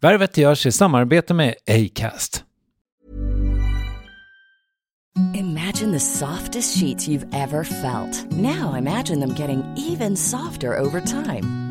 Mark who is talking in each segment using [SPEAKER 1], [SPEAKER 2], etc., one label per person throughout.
[SPEAKER 1] Värvet görs i samarbete med Acast.
[SPEAKER 2] Imagine the softest sheets you've ever felt. Now imagine them getting even softer over time.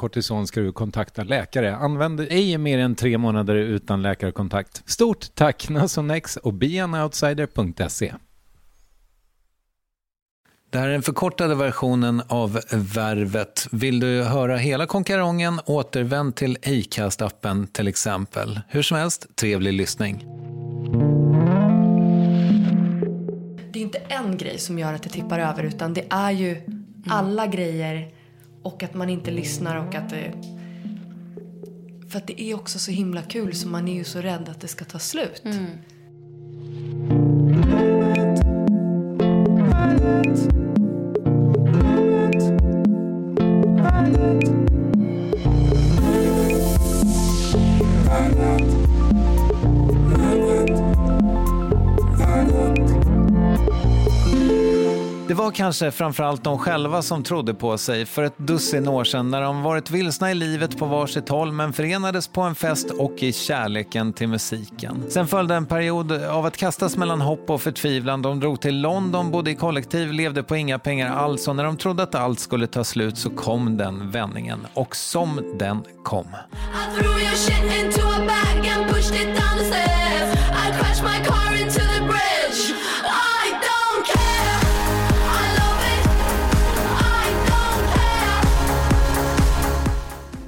[SPEAKER 1] kortison ska du kontakta läkare. Använd ej mer än tre månader utan läkarkontakt. Stort tack Nasonex och beanoutsider.se. Det här är den förkortade versionen av Värvet. Vill du höra hela konkarongen, återvänd till Acast-appen till exempel. Hur som helst, trevlig lyssning.
[SPEAKER 3] Det är inte en grej som gör att det tippar över utan det är ju alla grejer och att man inte lyssnar och att det... För att det är också så himla kul så man är ju så rädd att det ska ta slut. Mm.
[SPEAKER 1] Det var kanske framförallt de själva som trodde på sig för ett dussin år sedan när de varit vilsna i livet på varsitt håll men förenades på en fest och i kärleken till musiken. Sen följde en period av att kastas mellan hopp och förtvivlan. De drog till London, bodde i kollektiv, levde på inga pengar alls och när de trodde att allt skulle ta slut så kom den vändningen. Och som den kom.
[SPEAKER 4] I threw your shit into a bag and pushed it down the stairs. I crashed my car into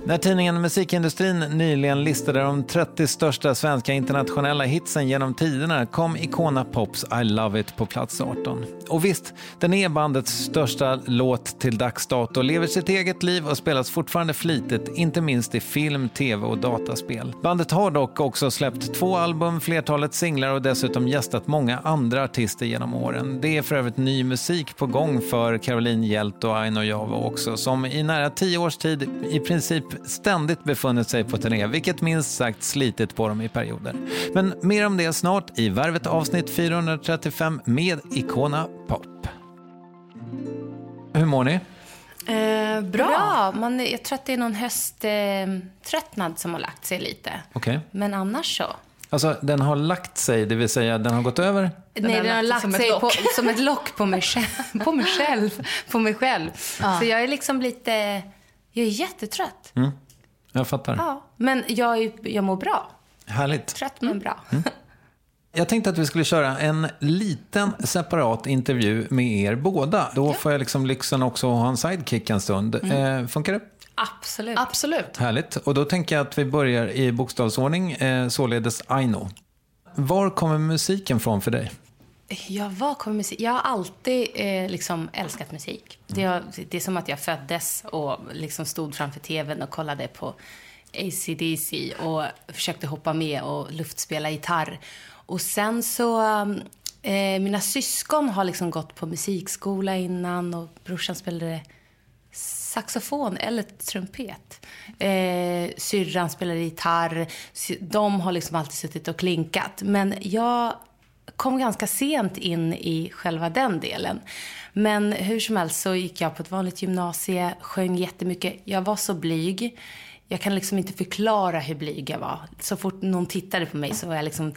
[SPEAKER 1] När tidningen Musikindustrin nyligen listade de 30 största svenska internationella hitsen genom tiderna kom Icona Pops I Love It på plats 18. Och visst, den är bandets största låt till dags dato, lever sitt eget liv och spelas fortfarande flitigt, inte minst i film, tv och dataspel. Bandet har dock också släppt två album, flertalet singlar och dessutom gästat många andra artister genom åren. Det är för övrigt ny musik på gång för Caroline Hjelt och Aino Java också, som i nära tio års tid i princip ständigt befunnit sig på turné, vilket minst sagt slitit på dem i perioder. Men mer om det snart i Värvet avsnitt 435 med Icona Pop. Hur mår ni?
[SPEAKER 3] Eh, bra.
[SPEAKER 5] Bra. Man, jag tror att det är någon hösttröttnad eh, tröttnad som har lagt sig lite.
[SPEAKER 1] Okej.
[SPEAKER 5] Men annars så.
[SPEAKER 1] Alltså, den har lagt sig, det vill säga den har gått över?
[SPEAKER 5] Nej,
[SPEAKER 3] har
[SPEAKER 5] den har
[SPEAKER 3] lagt sig som ett
[SPEAKER 5] på,
[SPEAKER 3] lock.
[SPEAKER 5] som ett lock på mig själv. På mig själv. På mig själv. Så jag är liksom lite... Jag är jättetrött.
[SPEAKER 1] Jag fattar.
[SPEAKER 5] Ja. Men jag, är, jag mår bra.
[SPEAKER 1] Härligt.
[SPEAKER 5] Trött men bra.
[SPEAKER 1] Jag tänkte att vi skulle köra en liten separat intervju med er båda. Då får jag liksom lyxen också att ha en sidekick en stund. Eh, funkar det?
[SPEAKER 5] Absolut.
[SPEAKER 3] Absolut.
[SPEAKER 1] Härligt. Och då tänker jag att vi börjar i bokstavsordning, eh, således Aino. Var kommer musiken från för dig?
[SPEAKER 5] Ja, vad kommer musik? Jag har alltid eh, liksom älskat musik. Det, har, det är som att jag föddes och liksom stod framför tvn och kollade på ACDC och försökte hoppa med och luftspela gitarr. Och sen så... Eh, mina syskon har liksom gått på musikskola innan och brorsan spelade saxofon eller trumpet. Eh, syrran spelade gitarr. De har liksom alltid suttit och klinkat. Men jag kom ganska sent in i själva den delen. Men hur som helst så gick jag på ett vanligt gymnasie, sjöng jättemycket. Jag var så blyg. Jag kan liksom inte förklara hur blyg jag var. Så fort någon tittade på mig så var jag liksom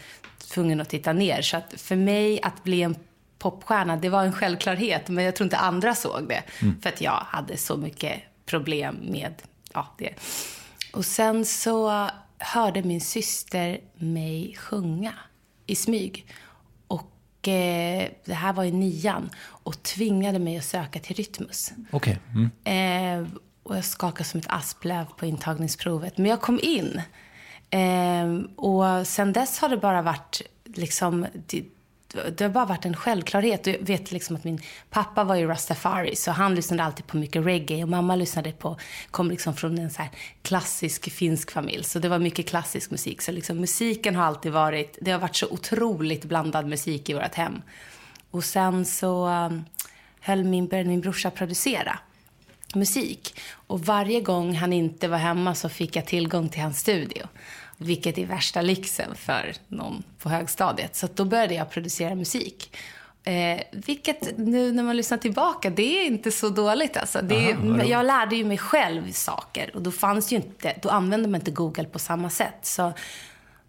[SPEAKER 5] tvungen att titta ner. Så att för mig att bli en popstjärna, det var en självklarhet. Men jag tror inte andra såg det. För att jag hade så mycket problem med ja, det. Och sen så hörde min syster mig sjunga i smyg. Eh, det här var i nian. Och tvingade mig att söka till Rytmus.
[SPEAKER 1] Okej. Mm.
[SPEAKER 5] Eh, och jag skakade som ett asplöv på intagningsprovet. Men jag kom in. Eh, och sen dess har det bara varit liksom... Det, det har bara varit en självklarhet. Jag vet liksom att min pappa var ju rastafari, så han lyssnade alltid på mycket reggae. Och mamma lyssnade på, kom liksom från en så här klassisk finsk familj. Så det var mycket klassisk musik. Så liksom musiken har alltid varit, det har varit så otroligt blandad musik i vårt hem. Och sen så um, höll min, började min brorsa producera musik. Och varje gång han inte var hemma så fick jag tillgång till hans studio. Vilket är värsta lyxen för någon på högstadiet. Så då började jag producera musik. Eh, vilket nu när man lyssnar tillbaka, det är inte så dåligt alltså. Det
[SPEAKER 1] Aha,
[SPEAKER 5] jag lärde ju mig själv saker och då fanns ju inte, då använde man inte Google på samma sätt. Så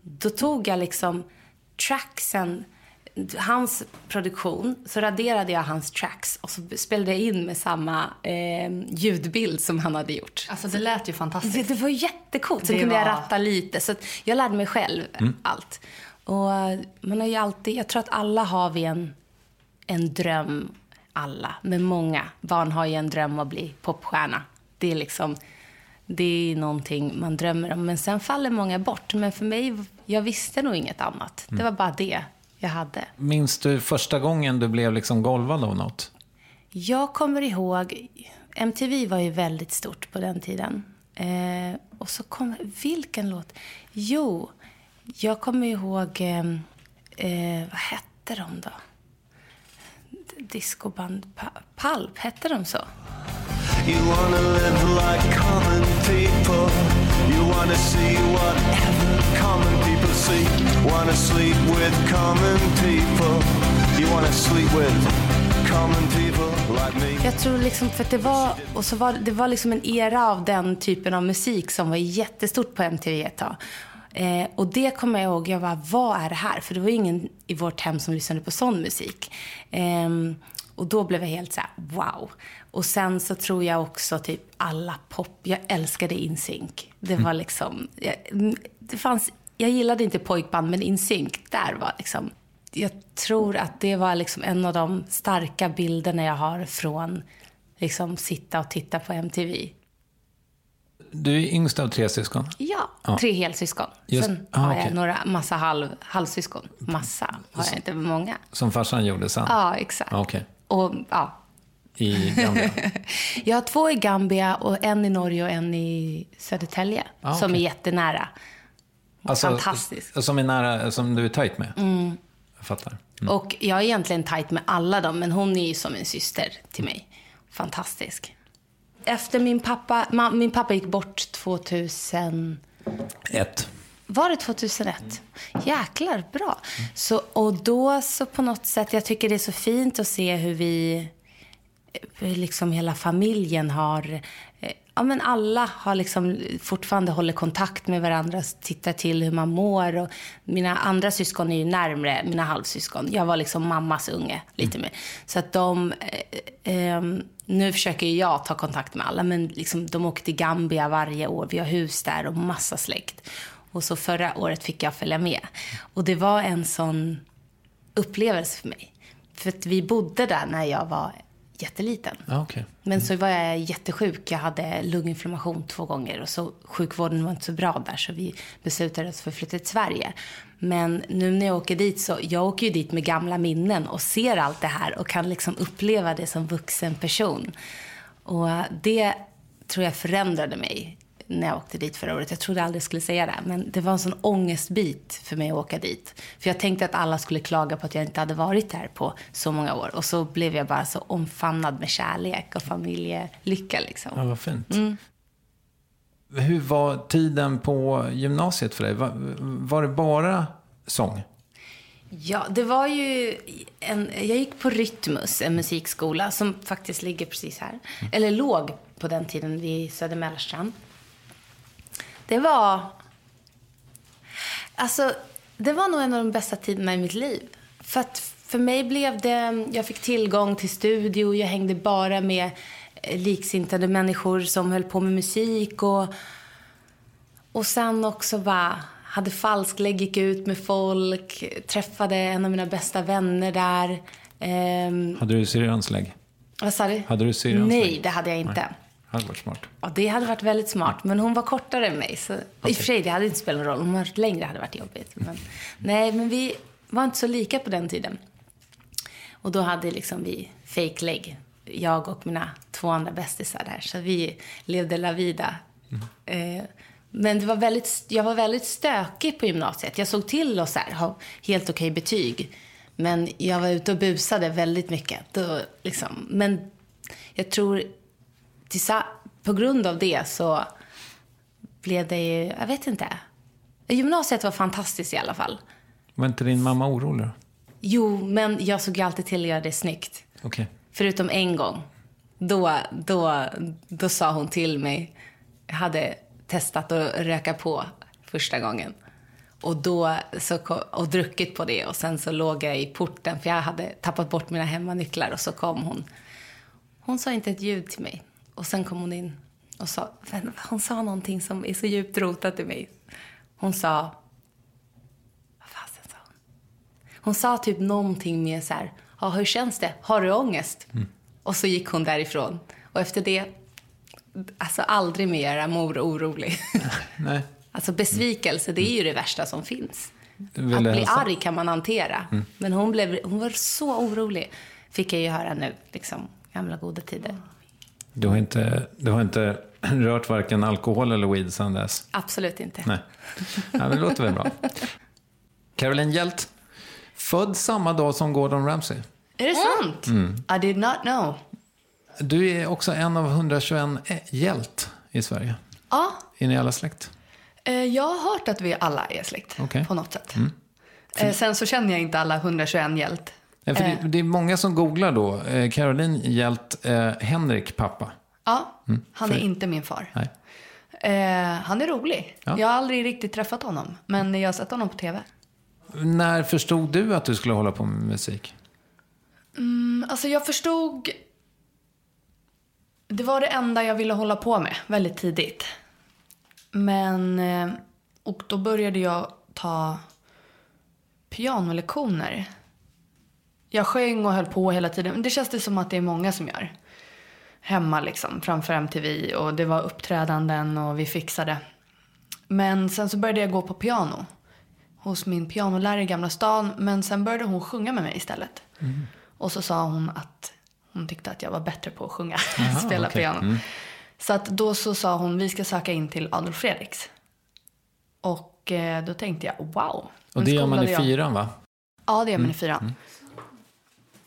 [SPEAKER 5] då tog jag liksom tracksen, hans produktion, så raderade jag hans tracks och så spelade jag in med samma eh, ljudbild som han hade gjort.
[SPEAKER 3] Alltså det lät ju
[SPEAKER 5] Det,
[SPEAKER 3] fantastiskt.
[SPEAKER 5] det var jättecoolt. Sen
[SPEAKER 3] Det
[SPEAKER 5] kunde jag
[SPEAKER 3] var-
[SPEAKER 5] ratta lite. Så jag lärde mig själv allt. Och man har ju alltid, jag tror att alla har vi en, en dröm. Alla, men många barn har ju en dröm att bli popstjärna. Det är liksom, det är någonting man drömmer om. Men sen faller många bort. Men för mig, jag visste nog inget annat. Det var bara det jag hade.
[SPEAKER 1] Minns du första gången du blev liksom golvad av något?
[SPEAKER 5] Jag kommer ihåg, MTV var ju väldigt stort på den tiden. Eh, och så kommer, vilken låt? Jo, jag kommer ihåg, eh, eh, vad hette de då? Discoband Pa- Palp, hette de så?
[SPEAKER 6] You wanna live like common people. You wanna see whatever common people see. Wanna sleep with common people. You wanna sleep with common people like me.
[SPEAKER 5] Jag tror liksom, för att det var, och så var, det var liksom en era av den typen av musik som var jättestort på MTV ett tag. Eh, och det kommer jag ihåg, jag bara, vad är det här? För det var ingen i vårt hem som lyssnade på sån musik. Ehm, och då blev jag helt så här, wow. Och sen så tror jag också typ alla pop, jag älskade InSync. Det var liksom, jag, det fanns, jag gillade inte pojkband, men InSync, där var liksom, jag tror att det var liksom en av de starka bilderna jag har från liksom sitta och titta på MTV.
[SPEAKER 1] Du är yngst av tre syskon.
[SPEAKER 5] Ja,
[SPEAKER 1] Ja.
[SPEAKER 5] tre helsyskon.
[SPEAKER 1] Just-
[SPEAKER 5] Sen
[SPEAKER 1] ah,
[SPEAKER 5] har jag
[SPEAKER 1] okej.
[SPEAKER 5] några, massa halv, halvsyskon. Massa har jag inte, många.
[SPEAKER 1] Som farsan gjorde sen.
[SPEAKER 5] Ja, exakt.
[SPEAKER 1] Ja, Okej.
[SPEAKER 5] Och ja,
[SPEAKER 1] I Gambia.
[SPEAKER 5] jag har två i Gambia och en i Norge och en i Södertälje.
[SPEAKER 1] Ah,
[SPEAKER 5] Som
[SPEAKER 1] okej.
[SPEAKER 5] är jättenära.
[SPEAKER 1] Alltså,
[SPEAKER 5] Fantastiskt.
[SPEAKER 1] Som är nära, som du är tajt med. Jag fattar.
[SPEAKER 5] Och jag är egentligen tajt med alla dem, men hon är ju som en syster till mig. Fantastisk. Efter min pappa, ma, min pappa gick bort 2000...
[SPEAKER 1] Ett.
[SPEAKER 5] Var det 2001? Jäklar, bra. Så, och då så på något sätt, jag tycker det är så fint att se hur vi Eh, liksom hela familjen har, eh, ja men alla har liksom fortfarande håller kontakt med varandra, tittar till hur man mår. Och mina andra syskon är ju närmre mina halvsyskon. Jag var liksom mammas unge lite mer. Så att de, eh, eh nu försöker jag ta kontakt med alla, men liksom, de åker till Gambia varje år. Vi har hus där och massa släkt. Och så förra året fick jag följa med. Och det var en sån upplevelse för mig. För att vi bodde där när jag var jätteliten.
[SPEAKER 1] Ja, okej.
[SPEAKER 5] Men så var jag jättesjuk. Jag hade lunginflammation två gånger och så sjukvården var inte så bra där så vi beslutade oss för att flytta till Sverige. Men nu när jag åker dit så, jag åker ju dit med gamla minnen och ser allt det här och kan liksom uppleva det som vuxen person. Och det tror jag förändrade mig när jag åkte dit förra året. Jag trodde aldrig jag skulle säga det, men det var en sån ångestbit för mig att åka dit. För jag tänkte att alla skulle klaga på att jag inte hade varit där på så många år. Och så blev jag bara så omfamnad med kärlek och familjelycka liksom.
[SPEAKER 1] Ja, vad fint. Hur var tiden på gymnasiet för dig? Var, var det bara sång?
[SPEAKER 5] Ja, det var ju en, jag gick på Rytmus, en musikskola som faktiskt ligger precis här. Eller låg på den tiden vid Södermälarstrand. Det var... Alltså, det var nog en av de bästa tiderna i mitt liv. För för mig blev det... Jag fick tillgång till studio, jag hängde bara med eh, liksintade människor som höll på med musik och... Och sen också bara hade falsklägg, gick ut med folk, träffade en av mina bästa vänner där. Ehm,
[SPEAKER 1] Hade du syrianslägg?
[SPEAKER 5] vad sa du?
[SPEAKER 1] Hade du syrianslägg?
[SPEAKER 5] Nej, det hade jag inte.
[SPEAKER 1] Nej. Hade varit smart.
[SPEAKER 5] Ja, det hade varit väldigt smart, men hon var kortare än mig. Så, I och för sig, det hade inte spelat någon roll. Om hon var längre hade det varit jobbigt. Men, nej, men vi var inte så lika på den tiden. Och då hade liksom vi fake leg, jag och mina två andra bästisar där. Så vi levde la vida. Eh, men det var väldigt, jag var väldigt stökig på gymnasiet. Jag såg till att så här, ha helt okej betyg. Men jag var ute och busade väldigt mycket. Då, liksom. Men jag tror, på grund av det så blev det ju, jag vet inte. Gymnasiet var fantastiskt i alla fall.
[SPEAKER 1] Var inte din mamma orolig då?
[SPEAKER 5] Jo, men jag såg ju alltid till att göra det snyggt.
[SPEAKER 1] Okej.
[SPEAKER 5] Förutom en gång. Då, då, då sa hon till mig, jag hade testat att röka på första gången. Och, då, så, och druckit på det och sen så låg jag i porten för jag hade tappat bort mina hemmanycklar och så kom hon. Hon sa inte ett ljud till mig. Och sen kom hon in och sa, "Men hon sa någonting som är så djupt rotat i mig. Hon sa, vad fasen sa hon? Hon sa typ någonting med så här, ja hur känns det? Har du ångest? Och så gick hon därifrån. Och efter det, alltså aldrig mer göra mor orolig.
[SPEAKER 1] Nej.
[SPEAKER 5] alltså besvikelse, det är ju det värsta som finns. Att bli
[SPEAKER 1] hälsa?
[SPEAKER 5] arg kan man hantera. Men hon, blev, hon var så orolig. Fick jag ju höra nu, liksom, gamla goda tider.
[SPEAKER 1] Du har inte, du har inte rört varken alkohol eller weed sedan dess?
[SPEAKER 5] Absolut inte.
[SPEAKER 1] Nej. Ja, det låter väl bra. Caroline Hjelt, född samma dag som Gordon Ramsay.
[SPEAKER 3] Är det sant? I did not know.
[SPEAKER 1] Du är också en av 121 Hjelt i Sverige.
[SPEAKER 3] Ja,
[SPEAKER 1] Är ni alla släkt?
[SPEAKER 3] eh, jag har hört att vi alla är släkt
[SPEAKER 1] Okej.
[SPEAKER 3] på något sätt. Eh, Sen så känner jag inte alla 121 hjält.
[SPEAKER 1] Nej, för det, det är många som googlar då. Eh, Caroline Hjelt, eh, Henrik pappa.
[SPEAKER 3] Ja, han är
[SPEAKER 1] för-
[SPEAKER 3] inte min far.
[SPEAKER 1] Nej.
[SPEAKER 3] Eh, han är rolig.
[SPEAKER 1] Ja.
[SPEAKER 3] Jag har aldrig riktigt träffat honom, men jag har sett honom på tv.
[SPEAKER 1] När förstod du att du skulle hålla på med musik?
[SPEAKER 3] Alltså jag förstod... Det var det enda jag ville hålla på med väldigt tidigt. Men... eh, Och då började jag ta pianolektioner. Jag sjöng och höll på hela tiden. Det känns det som att det är många som gör. Hemma liksom, framför MTV. Och det var uppträdanden och vi fixade. Men sen så började jag gå på piano. Hos min pianolärare i Gamla stan. Men sen började hon sjunga med mig istället. Och så sa hon att hon tyckte att jag var bättre på att sjunga än spela
[SPEAKER 1] okej.
[SPEAKER 3] piano. Så att då så sa hon, vi ska söka in till Adolf Fredriks. Och eh, då tänkte jag, wow.
[SPEAKER 1] Och det gör man i fyran va?
[SPEAKER 3] Ja, det gör man i fyran.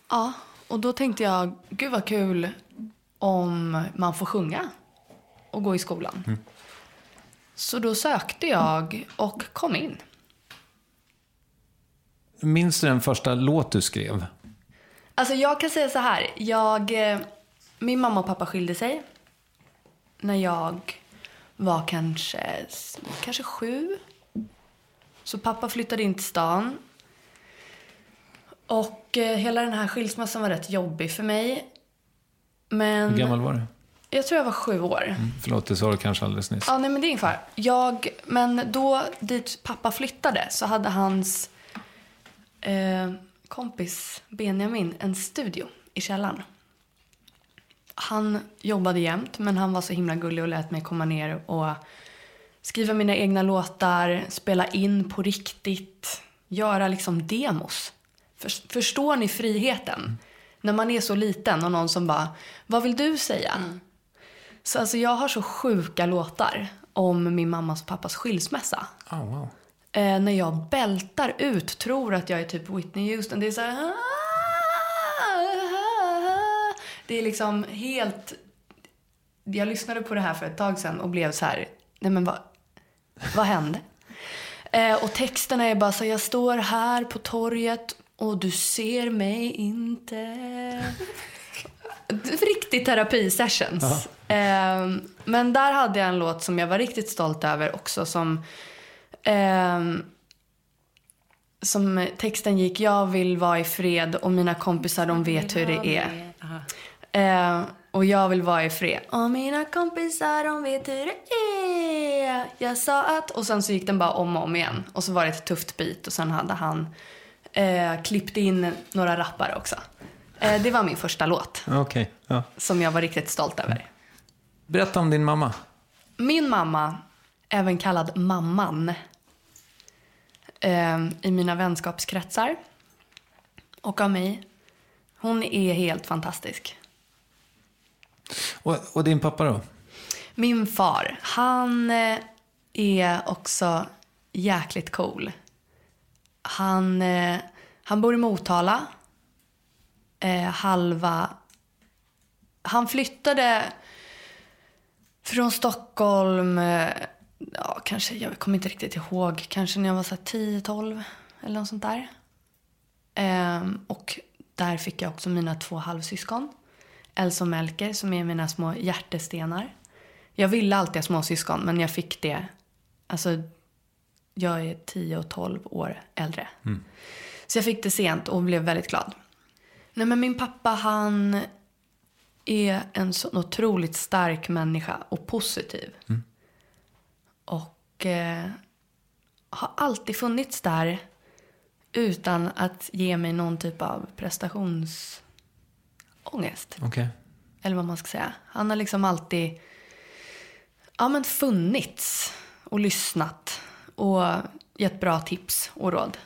[SPEAKER 3] Ja, och då tänkte jag, gud vad kul om man får sjunga och gå i skolan. Så då sökte jag och kom in.
[SPEAKER 1] Minns du den första låt du skrev?
[SPEAKER 3] Alltså jag kan säga så här, jag, eh, min mamma och pappa skilde sig när jag var kanske, kanske sju. Så pappa flyttade in till stan. Och eh, hela den här skilsmässan var rätt jobbig för mig. Men
[SPEAKER 1] Hur gammal var du?
[SPEAKER 3] jag tror jag var sju år.
[SPEAKER 1] Mm, förlåt, det sa du kanske alldeles nyss.
[SPEAKER 3] Ja, nej men det är ingen fara. Jag, men då dit pappa flyttade så hade hans eh, kompis Benjamin en studio i källaren. Han jobbade jämt men han var så himla gullig och lät mig komma ner och skriva mina egna låtar, spela in på riktigt, göra liksom demos. För, förstår ni friheten? När man är så liten och någon som bara, vad vill du säga? Så alltså jag har så sjuka låtar om min mammas och pappas skilsmässa.
[SPEAKER 1] Oh, wow.
[SPEAKER 3] Eh, när jag bältar ut, tror att jag är typ Whitney Houston. Det är så här... Det är liksom helt... Jag lyssnade på det här för ett tag sedan och blev så här, nej men vad, vad hände? Eh, och texterna är bara så jag står här på torget och du ser mig inte. Riktig terapisessions. Eh, men där hade jag en låt som jag var riktigt stolt över också som Ehm, som texten gick, jag vill vara i fred och mina kompisar de vet hur det är. Ehm, och jag vill vara i fred. Och mina kompisar de vet hur det är. Jag sa att... Och sen så gick den bara om och om igen. Och så var det ett tufft beat och sen hade han eh, klippt in några rappare också. Eh, det var min första låt
[SPEAKER 1] Okej, ja.
[SPEAKER 3] som jag var riktigt stolt över.
[SPEAKER 1] Berätta om din mamma.
[SPEAKER 3] Min mamma, även kallad mamman, eh, i mina vänskapskretsar och av mig, hon är helt fantastisk.
[SPEAKER 1] Och, och din pappa då?
[SPEAKER 3] Min far, han eh, är också jäkligt cool. Han, eh, han bor i Motala. Eh, halva... Han flyttade från Stockholm, eh, ja, kanske, jag kommer inte riktigt ihåg, kanske när jag var 10-12 eller något sånt där. Ehm, och där fick jag också mina två halvsyskon. Elsa och Melker som är mina små hjärtestenar. Jag ville alltid ha småsyskon men jag fick det. Alltså, jag är 10 och 12 år äldre. Så jag fick det sent och blev väldigt glad. Nej men min pappa han är en så otroligt stark människa och positiv. Och eh, har alltid funnits där utan att ge mig någon typ av prestationsångest.
[SPEAKER 1] Okej.
[SPEAKER 3] Eller vad man ska säga. Han har liksom alltid ja, men funnits och lyssnat och gett bra tips och råd.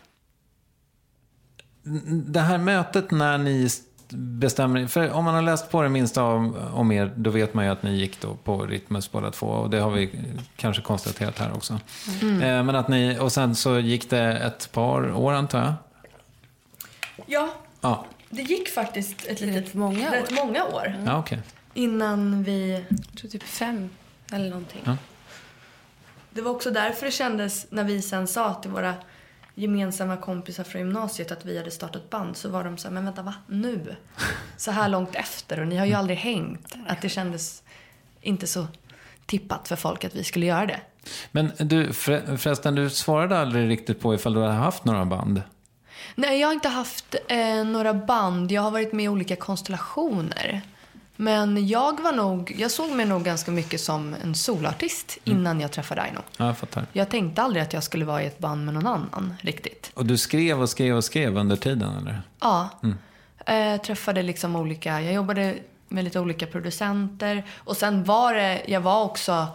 [SPEAKER 1] Det här mötet när ni bestämmer, för om man har läst på det minsta om, om er, då vet man ju att ni gick då på Rytmus båda två och det har vi kanske konstaterat här också.
[SPEAKER 3] Mm.
[SPEAKER 1] Eh, men att ni, och sen så gick det ett par år antar jag?
[SPEAKER 3] Ja,
[SPEAKER 1] Ja,
[SPEAKER 3] det gick faktiskt ett litet,
[SPEAKER 5] Rätt många
[SPEAKER 3] rätt
[SPEAKER 5] år.
[SPEAKER 3] många år
[SPEAKER 1] ja okej.
[SPEAKER 3] innan vi...
[SPEAKER 5] Jag tror typ fem eller någonting.
[SPEAKER 1] Ja.
[SPEAKER 3] Det var också därför det kändes när vi sen sa till våra gemensamma kompisar från gymnasiet att vi hade startat band så var de så här, men vänta va? Nu? Så här långt efter och ni har ju aldrig hängt. Att det kändes inte så tippat för folk att vi skulle göra det.
[SPEAKER 1] Men du, för, förresten, du svarade aldrig riktigt på ifall du hade haft några band.
[SPEAKER 3] Nej, jag har inte haft eh, några band. Jag har varit med i olika konstellationer. Men jag var nog, jag såg mig nog ganska mycket som en solartist innan jag träffade Aino.
[SPEAKER 1] Ja, jag fattar.
[SPEAKER 3] Jag tänkte aldrig att jag skulle vara i ett band med någon annan riktigt.
[SPEAKER 1] Och du skrev och skrev och skrev under tiden, eller?
[SPEAKER 3] Ja. Eh, träffade liksom olika, jag jobbade med lite olika producenter. Och sen var det, jag var också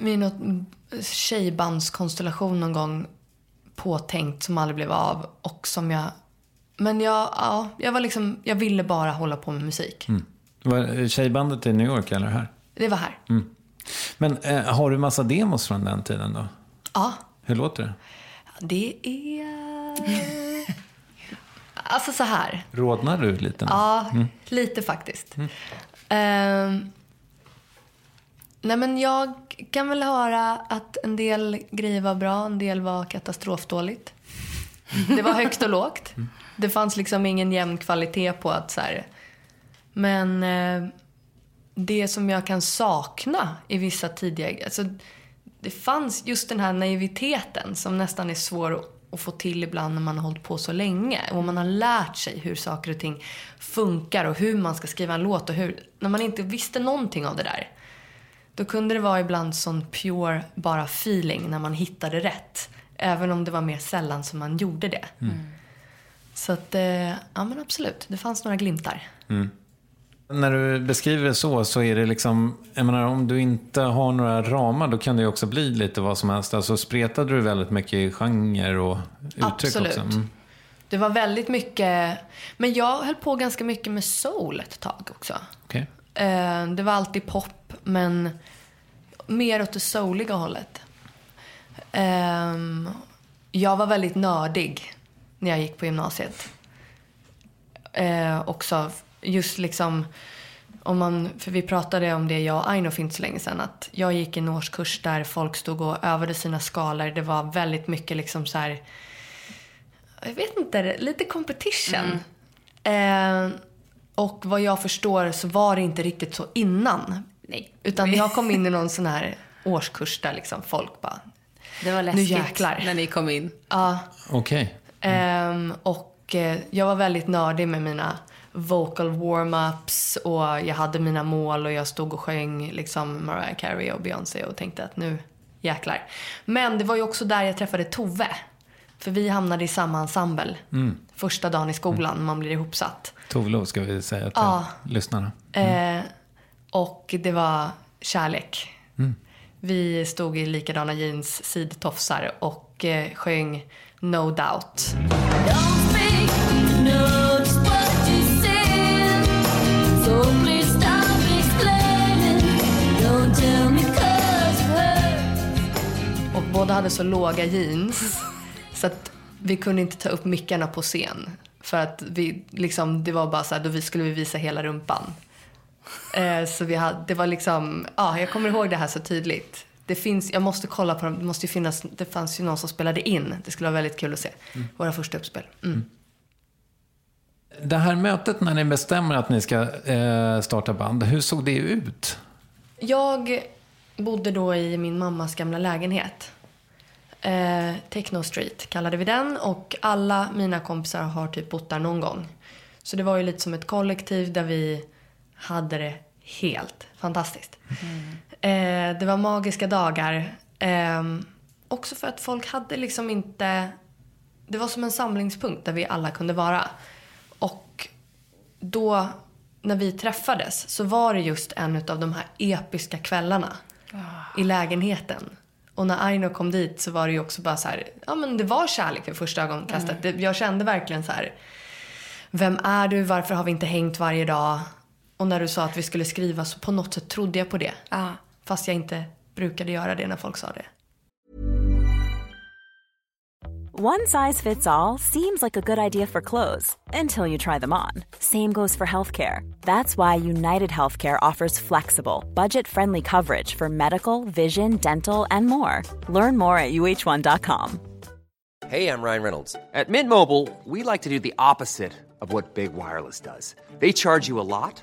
[SPEAKER 3] med något tjejbandskonstellation någon gång påtänkt som aldrig blev av. Och som jag, men jag, ja, jag var liksom, jag ville bara hålla på med musik.
[SPEAKER 1] Var tjejbandet i New York eller här?
[SPEAKER 3] Det var här.
[SPEAKER 1] Men eh, har du massa demos från den tiden då?
[SPEAKER 3] Ja.
[SPEAKER 1] Hur låter det?
[SPEAKER 3] Det är... alltså så här.
[SPEAKER 1] Rodnar du lite nu?
[SPEAKER 3] Ja, lite faktiskt. Ehm, nej men jag kan väl höra att en del grejer var bra, en del var katastrofdåligt. Det var högt och lågt. Det fanns liksom ingen jämn kvalitet på att så här, Men eh, det som jag kan sakna i vissa tidiga... Alltså, det fanns just den här naiviteten som nästan är svår att, att få till ibland när man har hållit på så länge. Och man har lärt sig hur saker och ting funkar och hur man ska skriva en låt. Och hur, när man inte visste någonting av det där. Då kunde det vara ibland sån pure bara feeling när man hittade rätt. Även om det var mer sällan som man gjorde det. Så att, eh, ja men absolut. Det fanns några glimtar.
[SPEAKER 1] När du beskriver det så, så är det liksom, jag menar om du inte har några ramar, då kan det ju också bli lite vad som helst. Alltså spretade du väldigt mycket i genre och uttryck
[SPEAKER 3] Absolut.
[SPEAKER 1] också? Mm.
[SPEAKER 3] Det var väldigt mycket... Men jag höll på ganska mycket med soul ett tag också.
[SPEAKER 1] Okej.
[SPEAKER 3] Eh, det var alltid pop, men mer åt det souliga hållet. Ehm, jag var väldigt nördig när jag gick på gymnasiet. Eh, också just liksom, om man, för vi pratade om det jag och Aino för inte så länge sedan, att jag gick i en årskurs där folk stod och övade sina skalor. Det var väldigt mycket liksom så här, jag vet inte, lite competition. Eh, och vad jag förstår så var det inte riktigt så innan.
[SPEAKER 5] Nej.
[SPEAKER 3] Utan jag kom in i någon sån här årskurs där liksom folk bara,
[SPEAKER 5] Det var
[SPEAKER 3] Nu
[SPEAKER 5] läskigt
[SPEAKER 3] jäklar.
[SPEAKER 5] när ni kom in.
[SPEAKER 3] ja.
[SPEAKER 1] Okej.
[SPEAKER 3] Ehm, och eh, jag var väldigt nördig med mina vocal warm-ups och jag hade mina mål och jag stod och sjöng liksom Mariah Carey och Beyoncé och tänkte att nu jäklar. Men det var ju också där jag träffade Tove. För vi hamnade i samma ensemble första dagen i skolan när man blir ihopsatt.
[SPEAKER 1] Tove ska vi säga till
[SPEAKER 3] Ja.
[SPEAKER 1] lyssnarna.
[SPEAKER 3] Eh, och det var kärlek. Vi stod i likadana jeans, sidtofsar och eh, sjöng No Doubt. Och båda hade så låga jeans så att vi kunde inte ta upp mickarna på scen. För att vi, liksom, det var bara så här, då vi skulle vi visa hela rumpan. Eh, så vi hade, det var liksom, ja, jag kommer ihåg det här så tydligt. Det finns, jag måste kolla på dem, det måste ju finnas, det fanns ju någon som spelade in. Det skulle vara väldigt kul att se. Våra första uppspel. Mm.
[SPEAKER 1] Det här mötet när ni bestämmer att ni ska eh, starta band, hur såg det ut?
[SPEAKER 3] Jag bodde då i min mammas gamla lägenhet. Eh, Techno Street kallade vi den och alla mina kompisar har typ bott där någon gång. Så det var ju lite som ett kollektiv där vi hade det helt fantastiskt. Eh, det var magiska dagar. Eh, också för att folk hade liksom inte... Det var som en samlingspunkt där vi alla kunde vara. Och då, när vi träffades, så var det just en av de här episka kvällarna i lägenheten. Och när Aino kom dit så var det ju också bara så här, ja men det var kärlek vid första ögonkastet. Det, jag kände verkligen så här, vem är du? Varför har vi inte hängt varje dag? Och när du sa att vi skulle skriva så på något sätt trodde jag på det.
[SPEAKER 5] Ja.
[SPEAKER 3] Fast jag inte brukade göra det när folk sa det.
[SPEAKER 7] One size fits all seems like a good idea for clothes until you try them on. Same goes for healthcare. That's why United Healthcare offers flexible, budget friendly coverage for medical, vision, dental, and more. Learn more at uh1.com.
[SPEAKER 8] Hey, I'm Ryan Reynolds. At Mint Mobile, we like to do the opposite of what Big Wireless does. They charge you a lot,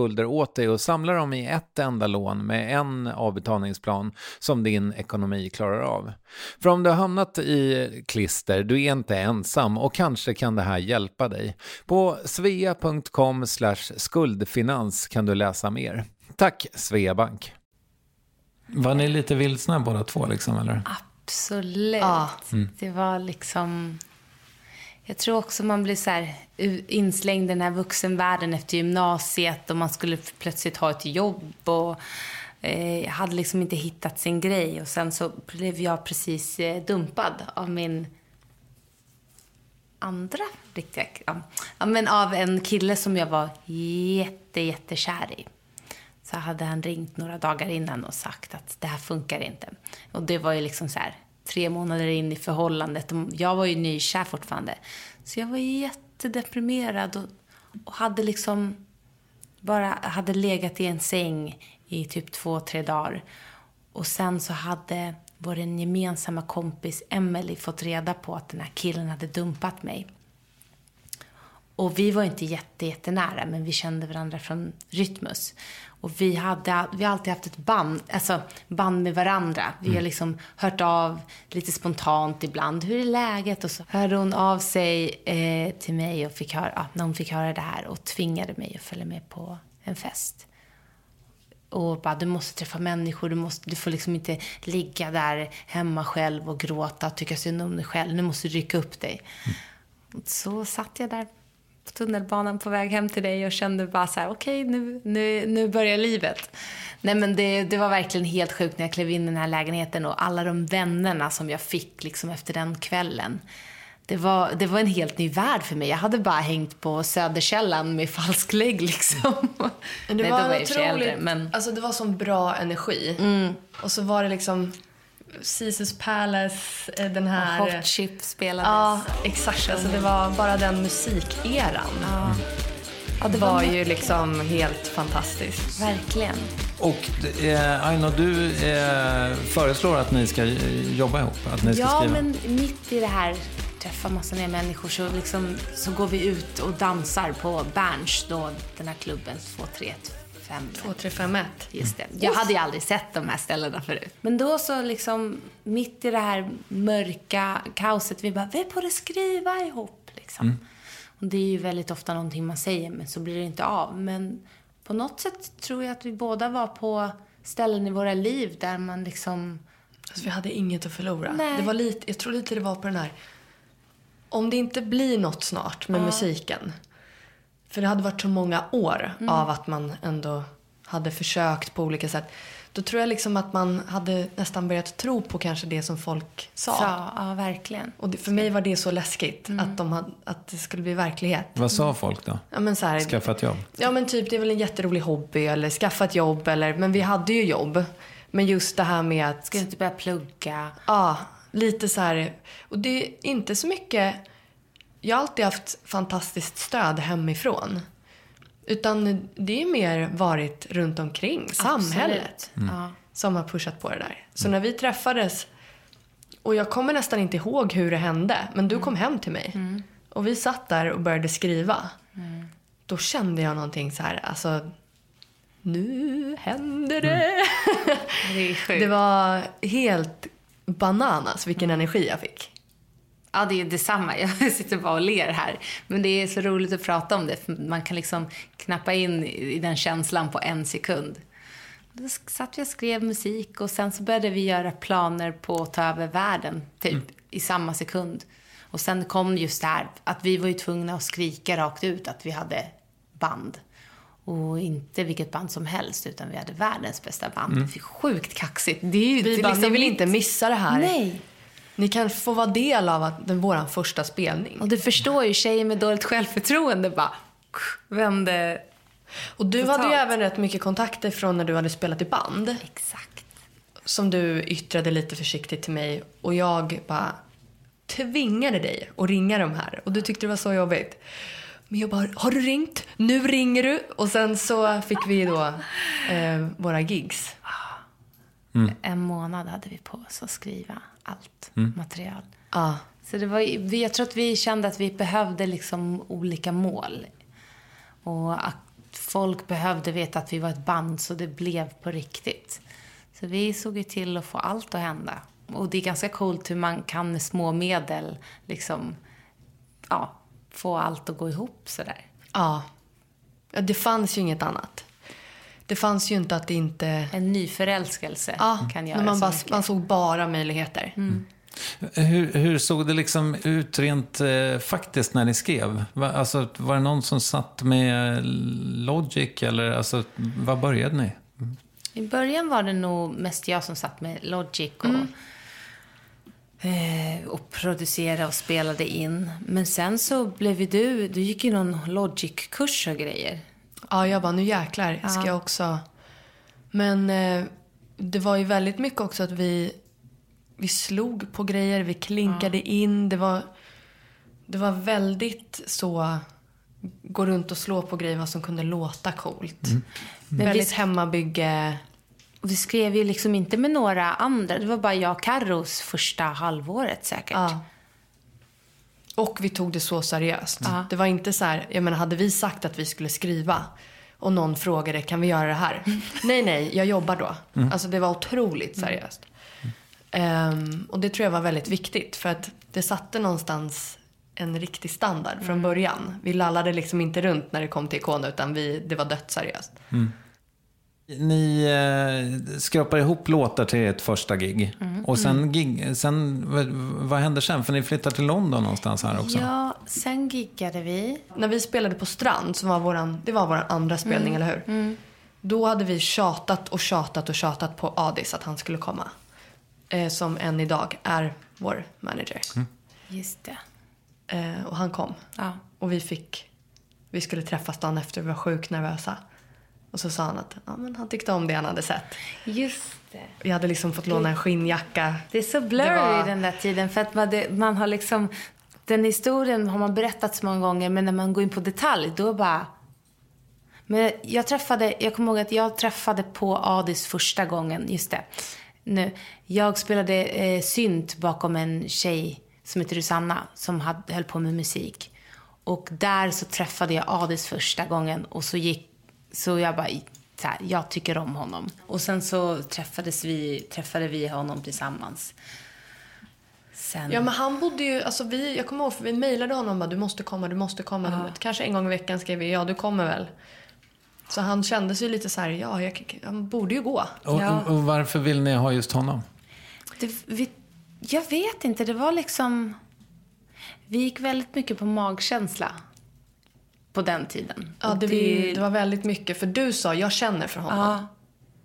[SPEAKER 1] åt dig och samlar dem i ett enda lån med en avbetalningsplan som din ekonomi klarar av. För om du har hamnat i klister, du är inte ensam och kanske kan det här hjälpa dig. På svea.com skuldfinans kan du läsa mer. Tack Sveabank. Var ni lite vilsna båda två liksom eller?
[SPEAKER 5] Absolut.
[SPEAKER 3] Ja.
[SPEAKER 1] Mm.
[SPEAKER 5] Det var liksom... Jag tror också man blir så här inslängd i den här vuxenvärlden efter gymnasiet och man skulle plötsligt ha ett jobb och eh, jag hade liksom inte hittat sin grej och sen så blev jag precis eh, dumpad av min andra riktiga... Ja, ja, men av en kille som jag var jätte, jättekär i. Så hade han ringt några dagar innan och sagt att det här funkar inte. Och det var ju liksom så här tre månader in i förhållandet. Jag var ju nykär fortfarande. Så jag var jättedeprimerad och, och hade liksom bara hade legat i en säng i typ två, tre dagar. Och sen så hade vår gemensamma kompis Emelie fått reda på att den här killen hade dumpat mig. Och vi var inte jätte, jättenära, men vi kände varandra från Rytmus. Och vi, hade, vi har alltid haft ett band, alltså band med varandra. Vi har liksom hört av lite spontant ibland. Hur är läget? Och så hörde hon av sig eh, till mig och fick höra, ja, när hon fick höra det här och tvingade mig att följa med på en fest. Och bara, du måste träffa människor, du, måste, du får liksom inte ligga där hemma själv och gråta och tycka synd om dig själv. Nu måste du rycka upp dig. Och Så satt jag där på tunnelbanan på väg hem till dig och kände bara så här, okej, nu, nu, nu börjar livet. Nej men det, det var verkligen helt sjukt när jag klev in i den här lägenheten och alla de vännerna som jag fick liksom efter den kvällen. Det var, det var en helt ny värld för mig. Jag hade bara hängt på Söderkällan med falsk lägg liksom.
[SPEAKER 3] Men det
[SPEAKER 5] Nej,
[SPEAKER 3] var
[SPEAKER 5] var
[SPEAKER 3] otroligt,
[SPEAKER 5] äldre, men...
[SPEAKER 3] alltså det var sån bra energi. Och så var det liksom Caesars Palace, eh, den här...
[SPEAKER 5] Hot Chip spelades.
[SPEAKER 3] Ja, exakt. Alltså det var bara den musikeran.
[SPEAKER 5] Ja,
[SPEAKER 3] det var ju liksom helt fantastiskt.
[SPEAKER 5] Verkligen.
[SPEAKER 1] Och eh, Aino, du eh, föreslår att ni ska eh, jobba ihop? Att ni ska
[SPEAKER 5] Ja,
[SPEAKER 1] skriva?
[SPEAKER 5] men mitt i det här träffa massa nya människor så, liksom, så går vi ut och dansar på Berns, då den här klubben 235.
[SPEAKER 3] 2351.
[SPEAKER 5] Just det. Jag hade ju aldrig sett de här ställena förut. Men då så liksom, mitt i det här mörka kaoset, vi bara, vi borde skriva ihop liksom. Och det är ju väldigt ofta någonting man säger, men så blir det inte av. Men på något sätt tror jag att vi båda var på ställen i våra liv där man liksom...
[SPEAKER 3] Alltså vi hade inget att förlora.
[SPEAKER 5] Nej.
[SPEAKER 3] Det var lite, jag tror lite det var på den här... Om det inte blir något snart med musiken. För det hade varit så många år
[SPEAKER 5] Mm.
[SPEAKER 3] av att man ändå hade försökt på olika sätt. Då tror jag liksom att man hade nästan börjat tro på kanske det som folk sa.
[SPEAKER 5] Sa, ja, verkligen.
[SPEAKER 3] Och det, för mig var det så läskigt
[SPEAKER 5] Mm.
[SPEAKER 3] att, de hade, att det skulle bli verklighet.
[SPEAKER 1] Vad sa folk då?
[SPEAKER 3] Ja, men så här,
[SPEAKER 1] Skaffa ett jobb?
[SPEAKER 3] Ja men typ det är väl en jätterolig hobby eller skaffa ett jobb eller, men vi hade ju jobb. Men just det här med att...
[SPEAKER 5] Ska du inte börja plugga?
[SPEAKER 3] Ja, lite så här. Och det är inte så mycket... Jag har alltid haft fantastiskt stöd hemifrån. Utan det är mer varit runt omkring, samhället.
[SPEAKER 5] Ja.
[SPEAKER 3] som har pushat på det där. Så när vi träffades, och jag kommer nästan inte ihåg hur det hände, men du kom hem till mig. Och vi satt där och började skriva. Då kände jag någonting så här, alltså, nu händer det.
[SPEAKER 5] Det sjukt.
[SPEAKER 3] Det var helt bananas vilken energi jag fick.
[SPEAKER 5] Ja, det är detsamma. Jag sitter bara och ler här. Men det är så roligt att prata om det. För man kan liksom knappa in i den känslan på en sekund. Då satt vi och skrev musik och sen så började vi göra planer på att ta över världen, typ,
[SPEAKER 1] Mm.
[SPEAKER 5] i samma sekund. Och sen kom just det här att vi var ju tvungna att skrika rakt ut att vi hade band. Och inte vilket band som helst, utan vi hade världens bästa band.
[SPEAKER 3] Mm.
[SPEAKER 5] Det är sjukt kaxigt. Det är ju
[SPEAKER 3] Vi bara,
[SPEAKER 5] liksom
[SPEAKER 3] ni vill inte missa det här.
[SPEAKER 5] Nej.
[SPEAKER 3] Ni kan få vara del av att den, våran första spelning.
[SPEAKER 5] Och du förstår ju, tjejer med dåligt självförtroende bara vände
[SPEAKER 3] Och du
[SPEAKER 5] totalt.
[SPEAKER 3] hade ju även rätt mycket kontakter från när du hade spelat i band.
[SPEAKER 5] Exakt.
[SPEAKER 3] Som du yttrade lite försiktigt till mig. Och jag bara tvingade dig att ringa de här. Och du tyckte det var så jobbigt. Men jag bara, har du ringt? Nu ringer du. Och sen så fick vi då eh, våra gigs.
[SPEAKER 5] En månad hade vi på oss att skriva allt
[SPEAKER 3] Mm.
[SPEAKER 5] material.
[SPEAKER 3] Ja.
[SPEAKER 5] Så det var, vi- jag tror att vi kände att vi behövde liksom olika mål. Och att folk behövde veta att vi var ett band så det blev på riktigt. Så vi såg ju till att få allt att hända. Och det är ganska coolt hur man kan med små medel liksom, ja, få allt att gå ihop sådär.
[SPEAKER 3] Ja. ja. Det fanns ju inget annat. Det fanns ju inte att det inte...
[SPEAKER 5] En ny förälskelse
[SPEAKER 3] ja,
[SPEAKER 5] kan göra
[SPEAKER 3] men man,
[SPEAKER 5] så
[SPEAKER 3] bara,
[SPEAKER 5] mycket.
[SPEAKER 3] man såg bara möjligheter.
[SPEAKER 1] Hur, hur såg det liksom ut rent eh, faktiskt när ni skrev? Va, alltså, var det någon som satt med Logic eller alltså, vad började ni?
[SPEAKER 5] I början var det nog mest jag som satt med Logic och,
[SPEAKER 3] Mm.
[SPEAKER 5] eh, och producerade och spelade in. Men sen så blev ju du, du gick ju någon Logic-kurs och grejer.
[SPEAKER 3] Ja, jag bara, nu jäklar ska
[SPEAKER 5] Ja.
[SPEAKER 3] jag också... Men eh, det var ju väldigt mycket också att vi, vi slog på grejer, vi klinkade in. Det var, det var väldigt så... Gå runt och slå på grejer vad som kunde låta coolt.
[SPEAKER 5] Men
[SPEAKER 3] Väldigt
[SPEAKER 5] vi-
[SPEAKER 3] hemmabygge.
[SPEAKER 5] Och vi skrev ju liksom inte med några andra. Det var bara jag och Carros första halvåret säkert.
[SPEAKER 3] Ja. Och vi tog det så seriöst.
[SPEAKER 5] Ja.
[SPEAKER 3] Det var inte så här, jag menar hade vi sagt att vi skulle skriva och någon frågade kan vi göra det här? nej, nej, jag jobbar då.
[SPEAKER 4] Mm.
[SPEAKER 3] Alltså det var otroligt seriöst. Ehm, och det tror jag var väldigt viktigt för att det satte någonstans en riktig standard från början. Vi lallade liksom inte runt när det kom till Ikona utan vi, det var dödsseriöst.
[SPEAKER 1] Ni eh, skrapar ihop låtar till ert första gig.
[SPEAKER 5] Mm.
[SPEAKER 1] Och sen,
[SPEAKER 5] Mm.
[SPEAKER 1] gig, sen vad, vad händer sen? För ni flyttar till London någonstans här också.
[SPEAKER 5] Ja, sen giggade vi.
[SPEAKER 3] När vi spelade på Strand, som var våran, det var vår andra spelning,
[SPEAKER 5] Mm.
[SPEAKER 3] eller hur? Då hade vi tjatat och tjatat och tjatat på Adis att han skulle komma. Eh, som än idag är vår manager.
[SPEAKER 5] Just det.
[SPEAKER 3] Eh, och han kom.
[SPEAKER 5] Ja.
[SPEAKER 3] Och vi fick, vi skulle träffas dagen efter, vi var sjukt nervösa. Och så sa han att ja, men han tyckte om det han hade sett.
[SPEAKER 5] Just det.
[SPEAKER 3] Vi hade liksom fått låna en skinnjacka.
[SPEAKER 5] Det är så blurry
[SPEAKER 3] var-
[SPEAKER 5] den där tiden för att man, det, man har liksom den historien har man berättat så många gånger men när man går in på detalj då bara men jag träffade, jag kommer ihåg att jag träffade på Adis första gången, just det. Nu, jag spelade eh, synt bakom en tjej som heter Susanna som hade, höll på med musik. Och där så träffade jag Adis första gången och så gick, så jag bara, så här, jag tycker om honom. Och sen så träffades vi, träffade vi honom tillsammans. Sen,
[SPEAKER 3] Ja men han bodde ju, alltså vi, jag kommer ihåg för vi mejlade honom bara du måste komma, du måste komma. Kanske en gång i veckan skrev vi ja du kommer väl. Så han kände sig lite så här, ja jag, han borde ju gå.
[SPEAKER 1] Och, och varför vill ni ha just honom?
[SPEAKER 5] Det, vi, jag vet inte, det var liksom... Vi gick väldigt mycket på magkänsla på den tiden.
[SPEAKER 3] Ja, det, vi, det var väldigt mycket, för du sa jag känner för honom.
[SPEAKER 5] Ja.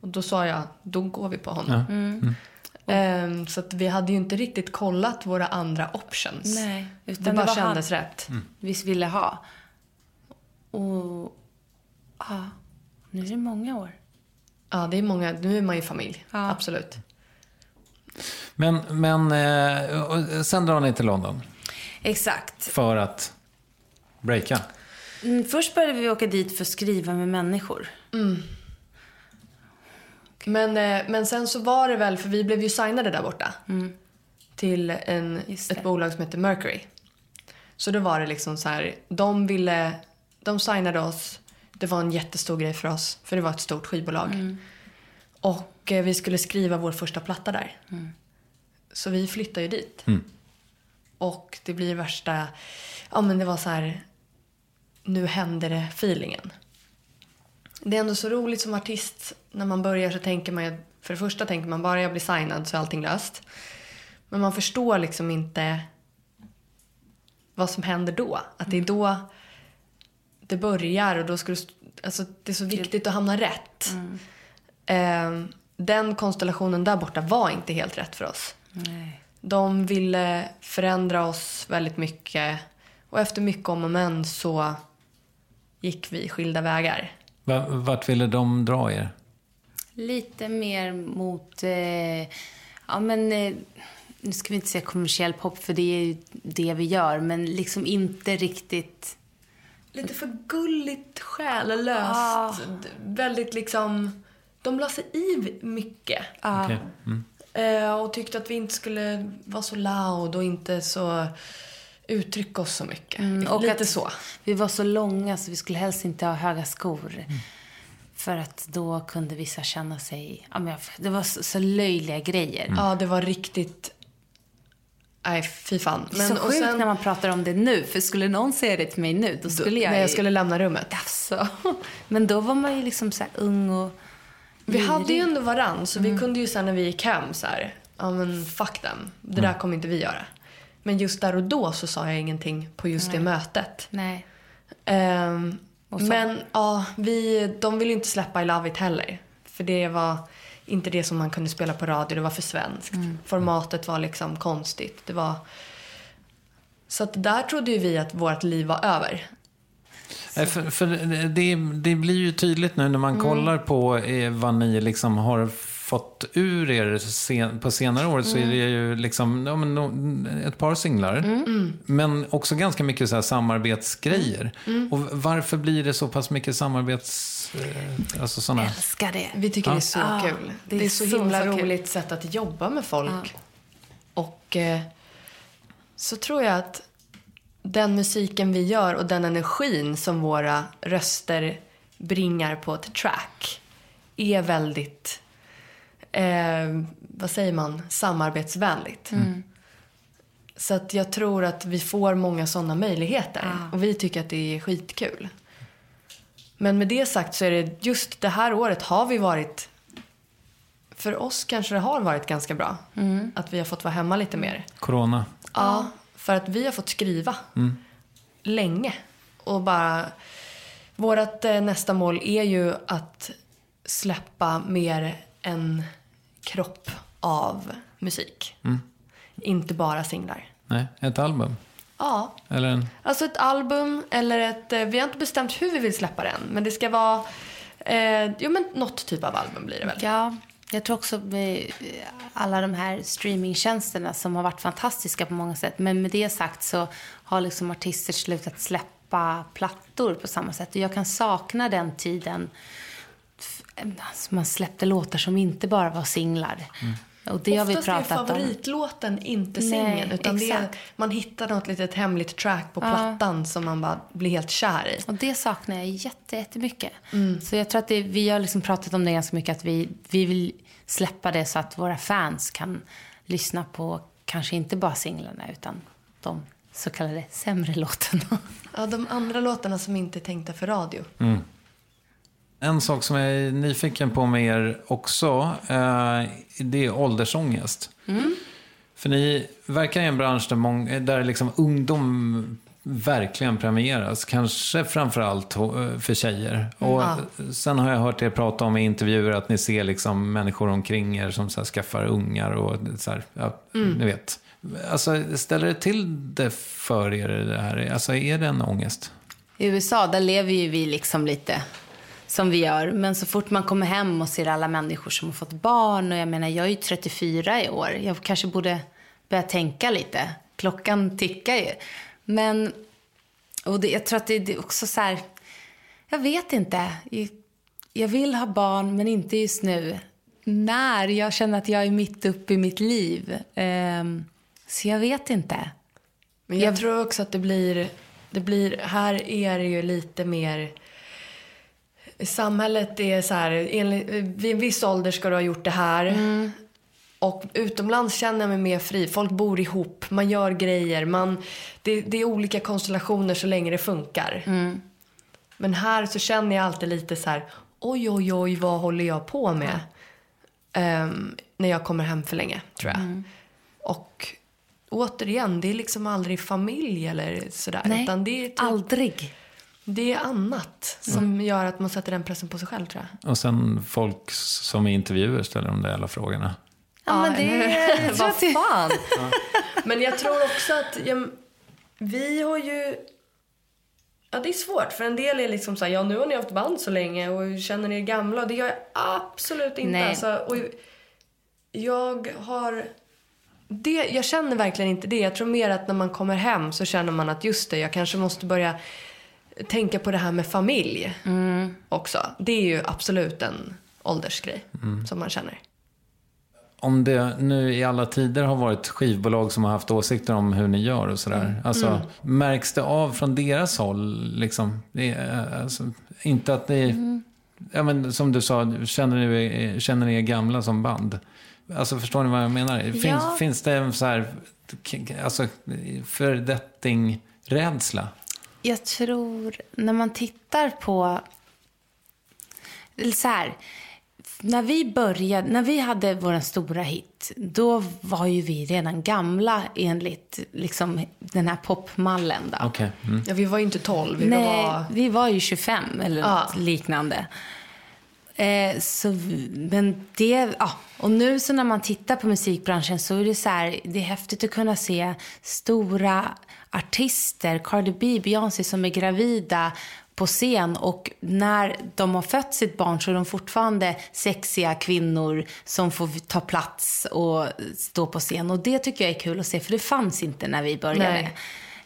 [SPEAKER 3] Och då sa jag, då går vi på honom.
[SPEAKER 1] Ja.
[SPEAKER 5] Mm.
[SPEAKER 3] Ehm, så att vi hade ju inte riktigt kollat våra andra options.
[SPEAKER 5] Nej, utan
[SPEAKER 3] det
[SPEAKER 5] det
[SPEAKER 3] bara kändes
[SPEAKER 5] han.
[SPEAKER 3] rätt.
[SPEAKER 5] vi ville ha. Och ja, nu är det många år.
[SPEAKER 3] Ja, det är många, nu är man ju familj. Absolut.
[SPEAKER 1] Men, men eh, sen drar ni till London
[SPEAKER 5] Exakt.
[SPEAKER 1] för att breaka.
[SPEAKER 5] Mm, först började vi åka dit för att skriva med människor.
[SPEAKER 3] Mm. Men, eh, men sen så var det väl, för vi blev ju signade där borta. Till en, ett bolag som heter Mercury. Så då var det liksom så här, de ville, de signade oss. Det var en jättestor grej för oss, för det var ett stort skivbolag. Och eh, vi skulle skriva vår första platta där. Så vi flyttade ju dit. Och det blir värsta, ja men det var så här, nu händer det feelingen. Det är ändå så roligt som artist när man börjar så tänker man för det första tänker man bara jag blir signad så är allting löst. Men man förstår liksom inte vad som händer då. Att det är då det börjar och då ska du, alltså det är så viktigt att hamna rätt. Eh, den konstellationen där borta var inte helt rätt för oss.
[SPEAKER 5] Nej.
[SPEAKER 3] De ville förändra oss väldigt mycket och efter mycket om och men så gick vi skilda vägar.
[SPEAKER 1] Va- Vart ville de dra er?
[SPEAKER 5] Lite mer mot, eh, ja men, eh, nu ska vi inte säga kommersiell pop för det är ju det vi gör, men liksom inte riktigt...
[SPEAKER 3] Lite för gulligt, själlöst. d- Väldigt liksom... De la sig i mycket.
[SPEAKER 1] Okej. Mm.
[SPEAKER 3] Eh, och tyckte att vi inte skulle vara så loud och inte så uttrycka oss så mycket.
[SPEAKER 5] Mm, och
[SPEAKER 3] Lite
[SPEAKER 5] att
[SPEAKER 3] så.
[SPEAKER 5] Vi var så långa så vi skulle helst inte ha höga skor. För att då kunde vissa känna sig... Ja, men det var så, så löjliga grejer.
[SPEAKER 3] Ja, det var riktigt... Nej, fy fan.
[SPEAKER 5] Det är så
[SPEAKER 3] och
[SPEAKER 5] sjukt
[SPEAKER 3] sen-
[SPEAKER 5] när man pratar om det nu. För skulle någon säga det till mig nu, då skulle jag...
[SPEAKER 3] När jag skulle lämna rummet.
[SPEAKER 5] Alltså. Men då var man ju liksom så här ung och...
[SPEAKER 3] Vi hade ju ändå varann, så
[SPEAKER 5] Mm.
[SPEAKER 3] vi kunde ju sen när vi gick hem så här, ja men fuck them. Det där kommer inte vi göra. Men just där och då så sa jag ingenting på just det
[SPEAKER 5] Nej.
[SPEAKER 3] mötet.
[SPEAKER 5] Nej. Så-
[SPEAKER 3] men ja, vi, de ville ju inte släppa I Love It heller. För det var inte det som man kunde spela på radio, det var för svenskt.
[SPEAKER 5] Mm.
[SPEAKER 3] Formatet var liksom konstigt. Det var... Så att där trodde ju vi att vårt liv var över.
[SPEAKER 1] Nej, För, för det, det blir ju tydligt nu när man
[SPEAKER 3] Mm.
[SPEAKER 1] kollar på eh, vad ni liksom har fått ur er sen, på senare år så är
[SPEAKER 3] Mm.
[SPEAKER 1] det ju liksom ja, men, ett par singlar.
[SPEAKER 3] Mm.
[SPEAKER 1] Men också ganska mycket så här samarbetsgrejer.
[SPEAKER 3] Mm.
[SPEAKER 1] Och varför blir det så pass mycket samarbets... Eh, alltså sådana...
[SPEAKER 5] Älskar det.
[SPEAKER 3] Vi tycker
[SPEAKER 1] Ja.
[SPEAKER 3] det är så
[SPEAKER 5] Ja,
[SPEAKER 3] kul.
[SPEAKER 5] det
[SPEAKER 3] Det
[SPEAKER 5] är
[SPEAKER 3] är, så,
[SPEAKER 5] så,
[SPEAKER 3] himla
[SPEAKER 5] så kul.
[SPEAKER 3] roligt sätt att jobba med folk. Och eh, så tror jag att den musiken vi gör och den energin som våra röster bringar på ett track är väldigt, eh, vad säger man, samarbetsvänligt. Så att jag tror att vi får många sådana möjligheter. Och vi tycker att det är skitkul. Men med det sagt så är det just det här året har vi varit... För oss kanske det har varit ganska bra. Att vi har fått vara hemma lite mer.
[SPEAKER 1] Corona.
[SPEAKER 3] Ja, för att vi har fått skriva länge. Och bara... Vårt eh, nästa mål är ju att släppa mer en kropp av musik. Inte bara singlar.
[SPEAKER 1] Nej, ett album.
[SPEAKER 3] Ja,
[SPEAKER 1] Eller en...
[SPEAKER 3] Alltså ett album eller ett... eh, Vi har inte bestämt hur vi vill släppa den. Men det ska vara... Eh, jo men något typ av album blir det väl.
[SPEAKER 5] Ja, jag tror också med alla de här streamingtjänsterna som har varit fantastiska på många sätt. Men med det sagt så har liksom artister slutat släppa plattor på samma sätt. Och jag kan sakna den tiden. Alltså man släppte låtar som inte bara var singlar. Och det har vi
[SPEAKER 3] Oftast är
[SPEAKER 5] pratat om.
[SPEAKER 3] favoritlåten inte singeln. Utan det är, man hittar något litet hemligt track på
[SPEAKER 5] Ja.
[SPEAKER 3] plattan som man bara blir helt kär i.
[SPEAKER 5] Och det saknar jag jätte, jättemycket.
[SPEAKER 3] Mm.
[SPEAKER 5] Så jag tror att det, vi har liksom pratat om det ganska mycket. Att vi, vi vill släppa det så att våra fans kan lyssna på kanske inte bara singlarna utan de så kallade sämre låtarna.
[SPEAKER 3] Ja, de andra låtarna som inte är tänkta för radio.
[SPEAKER 1] En sak som jag är nyfiken på med er också, eh, det är åldersångest. För ni verkar i en bransch där, många, där liksom ungdom verkligen premieras. Kanske framförallt ho- för tjejer. Och
[SPEAKER 3] Ja.
[SPEAKER 1] Sen har jag hört er prata om i intervjuer att ni ser liksom människor omkring er som så skaffar ungar och så här, ja, ni vet. Alltså, ställer det till det för er det här? Alltså, är det en ångest?
[SPEAKER 5] I USA, där lever ju vi liksom lite som vi gör. Men så fort man kommer hem och ser alla människor som har fått barn. Och jag menar, jag är ju 34 i år. Jag kanske borde börja tänka lite. Klockan tickar ju. Men, och det, jag tror att det, det är också så här, jag vet inte. Jag vill ha barn, men inte just nu. När jag känner att jag är mitt uppe i mitt liv. Ehm, så jag vet inte.
[SPEAKER 3] Men jag,
[SPEAKER 5] Jag-
[SPEAKER 3] tror också att det blir, det blir... Här är det ju lite mer... Samhället är så här, enligt, vid en viss ålder ska du ha gjort det här. Och utomlands känner jag mig mer fri. Folk bor ihop, man gör grejer. Man, det, det är olika konstellationer så länge det funkar. Men här så känner jag alltid lite så här, oj, oj, oj, vad håller jag på med? Ehm, när jag kommer hem för länge, tror jag.
[SPEAKER 5] Mm.
[SPEAKER 3] Och återigen, det är liksom aldrig familj eller sådär.
[SPEAKER 5] Nej,
[SPEAKER 3] utan det är typ,
[SPEAKER 5] aldrig.
[SPEAKER 3] Det är annat som
[SPEAKER 5] Mm.
[SPEAKER 3] gör att man sätter den pressen på sig själv, tror jag.
[SPEAKER 1] Och sen folk som i intervjuer ställer de där alla frågorna.
[SPEAKER 5] Ja, men det är... jag
[SPEAKER 3] Vad fan. Men jag tror också att ja, vi har ju... Ja, det är svårt. För en del är liksom så här, ja nu har ni haft band så länge och känner ni er gamla. Och det gör jag absolut inte.
[SPEAKER 5] Nej.
[SPEAKER 3] Alltså, och jag har... Det, jag känner verkligen inte det. Jag tror mer att när man kommer hem så känner man att just det, jag kanske måste börja tänka på det här med familj också. Det är ju absolut en åldersgrej som man känner.
[SPEAKER 1] Om det nu i alla tider har varit skivbolag som har haft åsikter om hur ni gör och sådär.
[SPEAKER 3] Mm.
[SPEAKER 1] Alltså,
[SPEAKER 3] Mm.
[SPEAKER 1] märks det av från deras håll? Liksom? Det är, alltså, inte att ni...
[SPEAKER 3] Mm.
[SPEAKER 1] Ja, men, som du sa, känner ni, känner ni er gamla som band? Alltså, förstår ni vad jag menar? Finns,
[SPEAKER 5] Ja.
[SPEAKER 1] finns det en så här, alltså, fördetting-rädsla?
[SPEAKER 5] Jag tror, när man tittar på... Så här, när vi började, när vi hade vår stora hit, då var ju vi redan gamla enligt liksom, den här popmallen. Då.
[SPEAKER 1] Okej. Mm.
[SPEAKER 3] Ja, vi var ju inte 12. Vi
[SPEAKER 5] Nej,
[SPEAKER 3] var...
[SPEAKER 5] vi var ju 25 eller
[SPEAKER 3] Ja.
[SPEAKER 5] något liknande. Eh, så, men det, ja. Och nu så när man tittar på musikbranschen så är det så här, det är häftigt att kunna se stora artister, Cardi B, Beyoncé som är gravida på scen och när de har fött sitt barn så är de fortfarande sexiga kvinnor som får ta plats och stå på scen. Och det tycker jag är kul att se för det fanns inte när vi började.
[SPEAKER 3] Nej.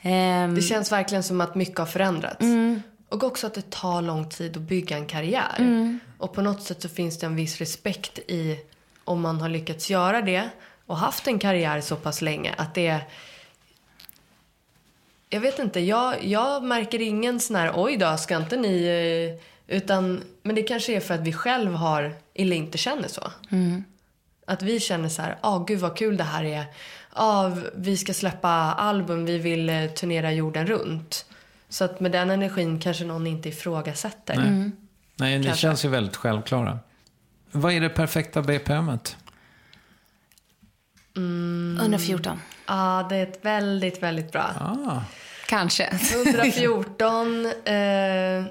[SPEAKER 5] Ehm,
[SPEAKER 3] Det känns verkligen som att mycket har förändrats.
[SPEAKER 5] Mm.
[SPEAKER 3] Och också att det tar lång tid att bygga en karriär.
[SPEAKER 5] Mm.
[SPEAKER 3] Och på något sätt så finns det en viss respekt i om man har lyckats göra det och haft en karriär så pass länge att det jag vet inte, jag, jag märker ingen sån här oj då, ska inte ni... eh," Utan, men det kanske är för att vi själv har, eller inte känner så.
[SPEAKER 5] Mm.
[SPEAKER 3] Att vi känner så här, ah gud vad kul det här är. Ah, vi ska släppa album, vi vill eh, turnera jorden runt. Så att med den energin kanske någon inte ifrågasätter.
[SPEAKER 1] Nej. Nej, det
[SPEAKER 3] Kanske.
[SPEAKER 1] känns ju väldigt självklara. Vad är det perfekta BPMet?
[SPEAKER 3] Mm.
[SPEAKER 5] 114.
[SPEAKER 3] Ja, det är ett väldigt, väldigt bra.
[SPEAKER 1] Ah.
[SPEAKER 5] Kanske.
[SPEAKER 3] 114. eh,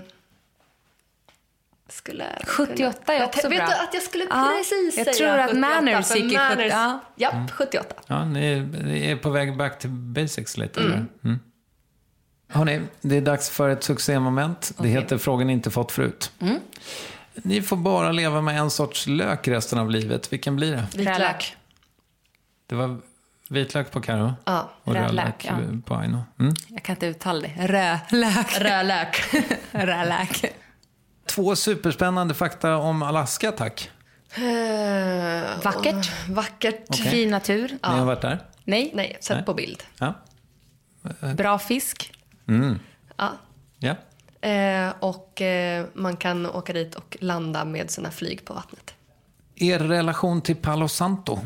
[SPEAKER 3] skulle jag
[SPEAKER 5] 78 är
[SPEAKER 3] Jag
[SPEAKER 5] också
[SPEAKER 3] vet
[SPEAKER 5] bra.
[SPEAKER 3] du att jag skulle
[SPEAKER 5] Ja,
[SPEAKER 3] precis
[SPEAKER 5] jag
[SPEAKER 3] säga
[SPEAKER 5] tror att
[SPEAKER 3] 78,
[SPEAKER 5] Manners gick i 70, ja.
[SPEAKER 3] Japp, 78.
[SPEAKER 1] Ja, ni, ni är på väg back to basics lite.
[SPEAKER 3] Mm.
[SPEAKER 1] eller? Mm. Hörrni, det är dags för ett succémoment. Det heter Frågan inte fått förut.
[SPEAKER 5] Mm.
[SPEAKER 1] Ni får bara leva med en sorts lök resten av livet. Vilken blir det?
[SPEAKER 3] Vitlök.
[SPEAKER 1] Det var vitlök på Karo
[SPEAKER 3] Ja,
[SPEAKER 1] och
[SPEAKER 5] rödlök,
[SPEAKER 1] rödlök
[SPEAKER 5] ja.
[SPEAKER 1] på Aino. Mm.
[SPEAKER 5] Jag kan inte uttala det. Rölök.
[SPEAKER 3] Rödlök.
[SPEAKER 5] Rölök.
[SPEAKER 1] Två superspännande fakta om Alaska, tack.
[SPEAKER 3] Eh,
[SPEAKER 5] Vackert.
[SPEAKER 3] Vackert.
[SPEAKER 1] Okej.
[SPEAKER 5] Fin natur.
[SPEAKER 1] Ni har varit där?
[SPEAKER 5] Nej.
[SPEAKER 3] Nej, sett
[SPEAKER 1] Nej.
[SPEAKER 3] på bild.
[SPEAKER 1] Ja.
[SPEAKER 5] Bra fisk.
[SPEAKER 1] Mm.
[SPEAKER 3] Ja.
[SPEAKER 1] ja.
[SPEAKER 3] Eh, och eh, man kan åka dit och landa med sina flyg på vattnet.
[SPEAKER 1] Er relation till Palo Santo?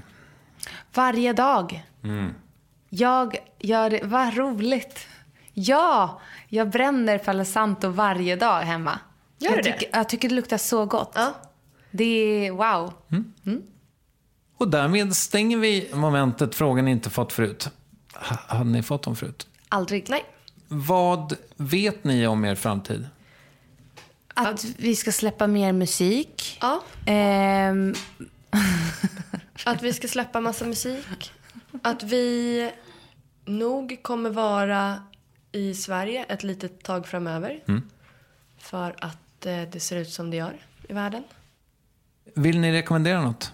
[SPEAKER 5] Varje dag.
[SPEAKER 1] Mm.
[SPEAKER 5] Jag gör det. Vad roligt. Ja, jag bränner Palo Santo varje dag hemma.
[SPEAKER 3] Gör
[SPEAKER 5] jag
[SPEAKER 3] du det?
[SPEAKER 5] tycker, Jag tycker det luktar så gott.
[SPEAKER 3] Ja.
[SPEAKER 5] Det är wow.
[SPEAKER 1] Och därmed stänger vi momentet Frågan inte fått förut. Ha- Hade ni fått dem förut?
[SPEAKER 5] Aldrig.
[SPEAKER 3] Nej.
[SPEAKER 1] Vad vet ni om er framtid?
[SPEAKER 5] Att vi ska släppa mer musik.
[SPEAKER 3] Ja.
[SPEAKER 5] Ehm,
[SPEAKER 3] Att vi ska släppa massa musik. Att vi nog kommer vara i Sverige ett litet tag framöver.
[SPEAKER 1] Mm.
[SPEAKER 3] För att eh, det ser ut som det gör i världen.
[SPEAKER 1] Vill ni rekommendera något?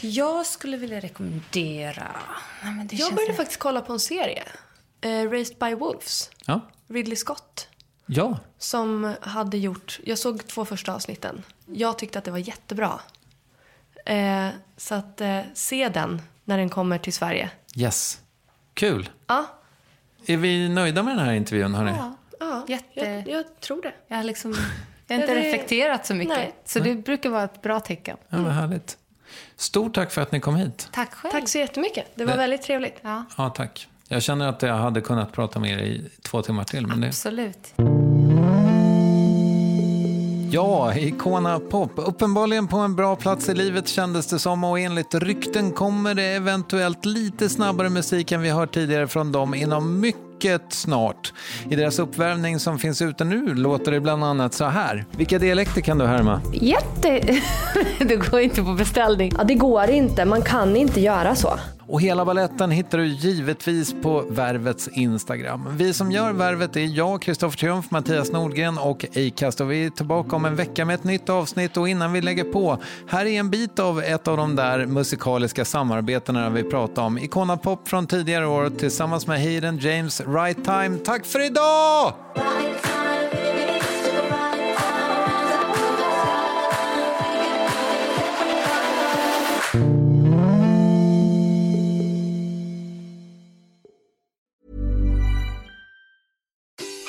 [SPEAKER 5] jag skulle vilja rekommendera... Nej, men det
[SPEAKER 3] Jag började faktiskt kolla på en serie. Eh, Raised by Wolves.
[SPEAKER 1] Ja.
[SPEAKER 3] Ridley Scott.
[SPEAKER 1] Ja.
[SPEAKER 3] Som hade gjort... Jag såg två första avsnitten. Jag tyckte att det var jättebra. Eh, så att eh, se den när den kommer till Sverige.
[SPEAKER 1] Yes. Kul.
[SPEAKER 3] Ja.
[SPEAKER 1] Är vi nöjda med den här intervjun, hörni?
[SPEAKER 5] Ja,
[SPEAKER 3] Ja,
[SPEAKER 5] Jätte-
[SPEAKER 3] jag, jag tror det.
[SPEAKER 5] jag har liksom... Jag har inte
[SPEAKER 3] det-
[SPEAKER 5] reflekterat så mycket.
[SPEAKER 3] Nej.
[SPEAKER 5] Så det brukar vara ett bra tecken.
[SPEAKER 1] Ja, vad härligt. Stort tack för att ni kom hit.
[SPEAKER 5] Tack själv.
[SPEAKER 3] Tack så jättemycket. Det var
[SPEAKER 1] Det-
[SPEAKER 3] väldigt trevligt.
[SPEAKER 5] Ja,
[SPEAKER 1] Ja, tack. Jag känner att jag hade kunnat prata med er i två timmar till. Men det...
[SPEAKER 5] absolut.
[SPEAKER 1] Ja, Icona Pop. Uppenbarligen på en bra plats i livet kändes det som och enligt rykten kommer det eventuellt lite snabbare musik än vi hört tidigare från dem inom mycket snart. I deras uppvärmning som finns ute nu låter det bland annat så här. Vilka dialekter kan du härma?
[SPEAKER 9] Jätte... det går inte på beställning. Ja, det går inte. Man kan inte göra så.
[SPEAKER 1] Och hela balletten hittar du givetvis på Värvets Instagram. Vi som gör Värvet är jag, Kristoffer Triumf, Mattias Nordgren och Acast. Och vi är tillbaka om en vecka med ett nytt avsnitt. Och innan vi lägger på, här är en bit av ett av de där musikaliska samarbetena vi pratade om. Icona Pop från tidigare år tillsammans med Hayden James, Right Time. Tack för idag!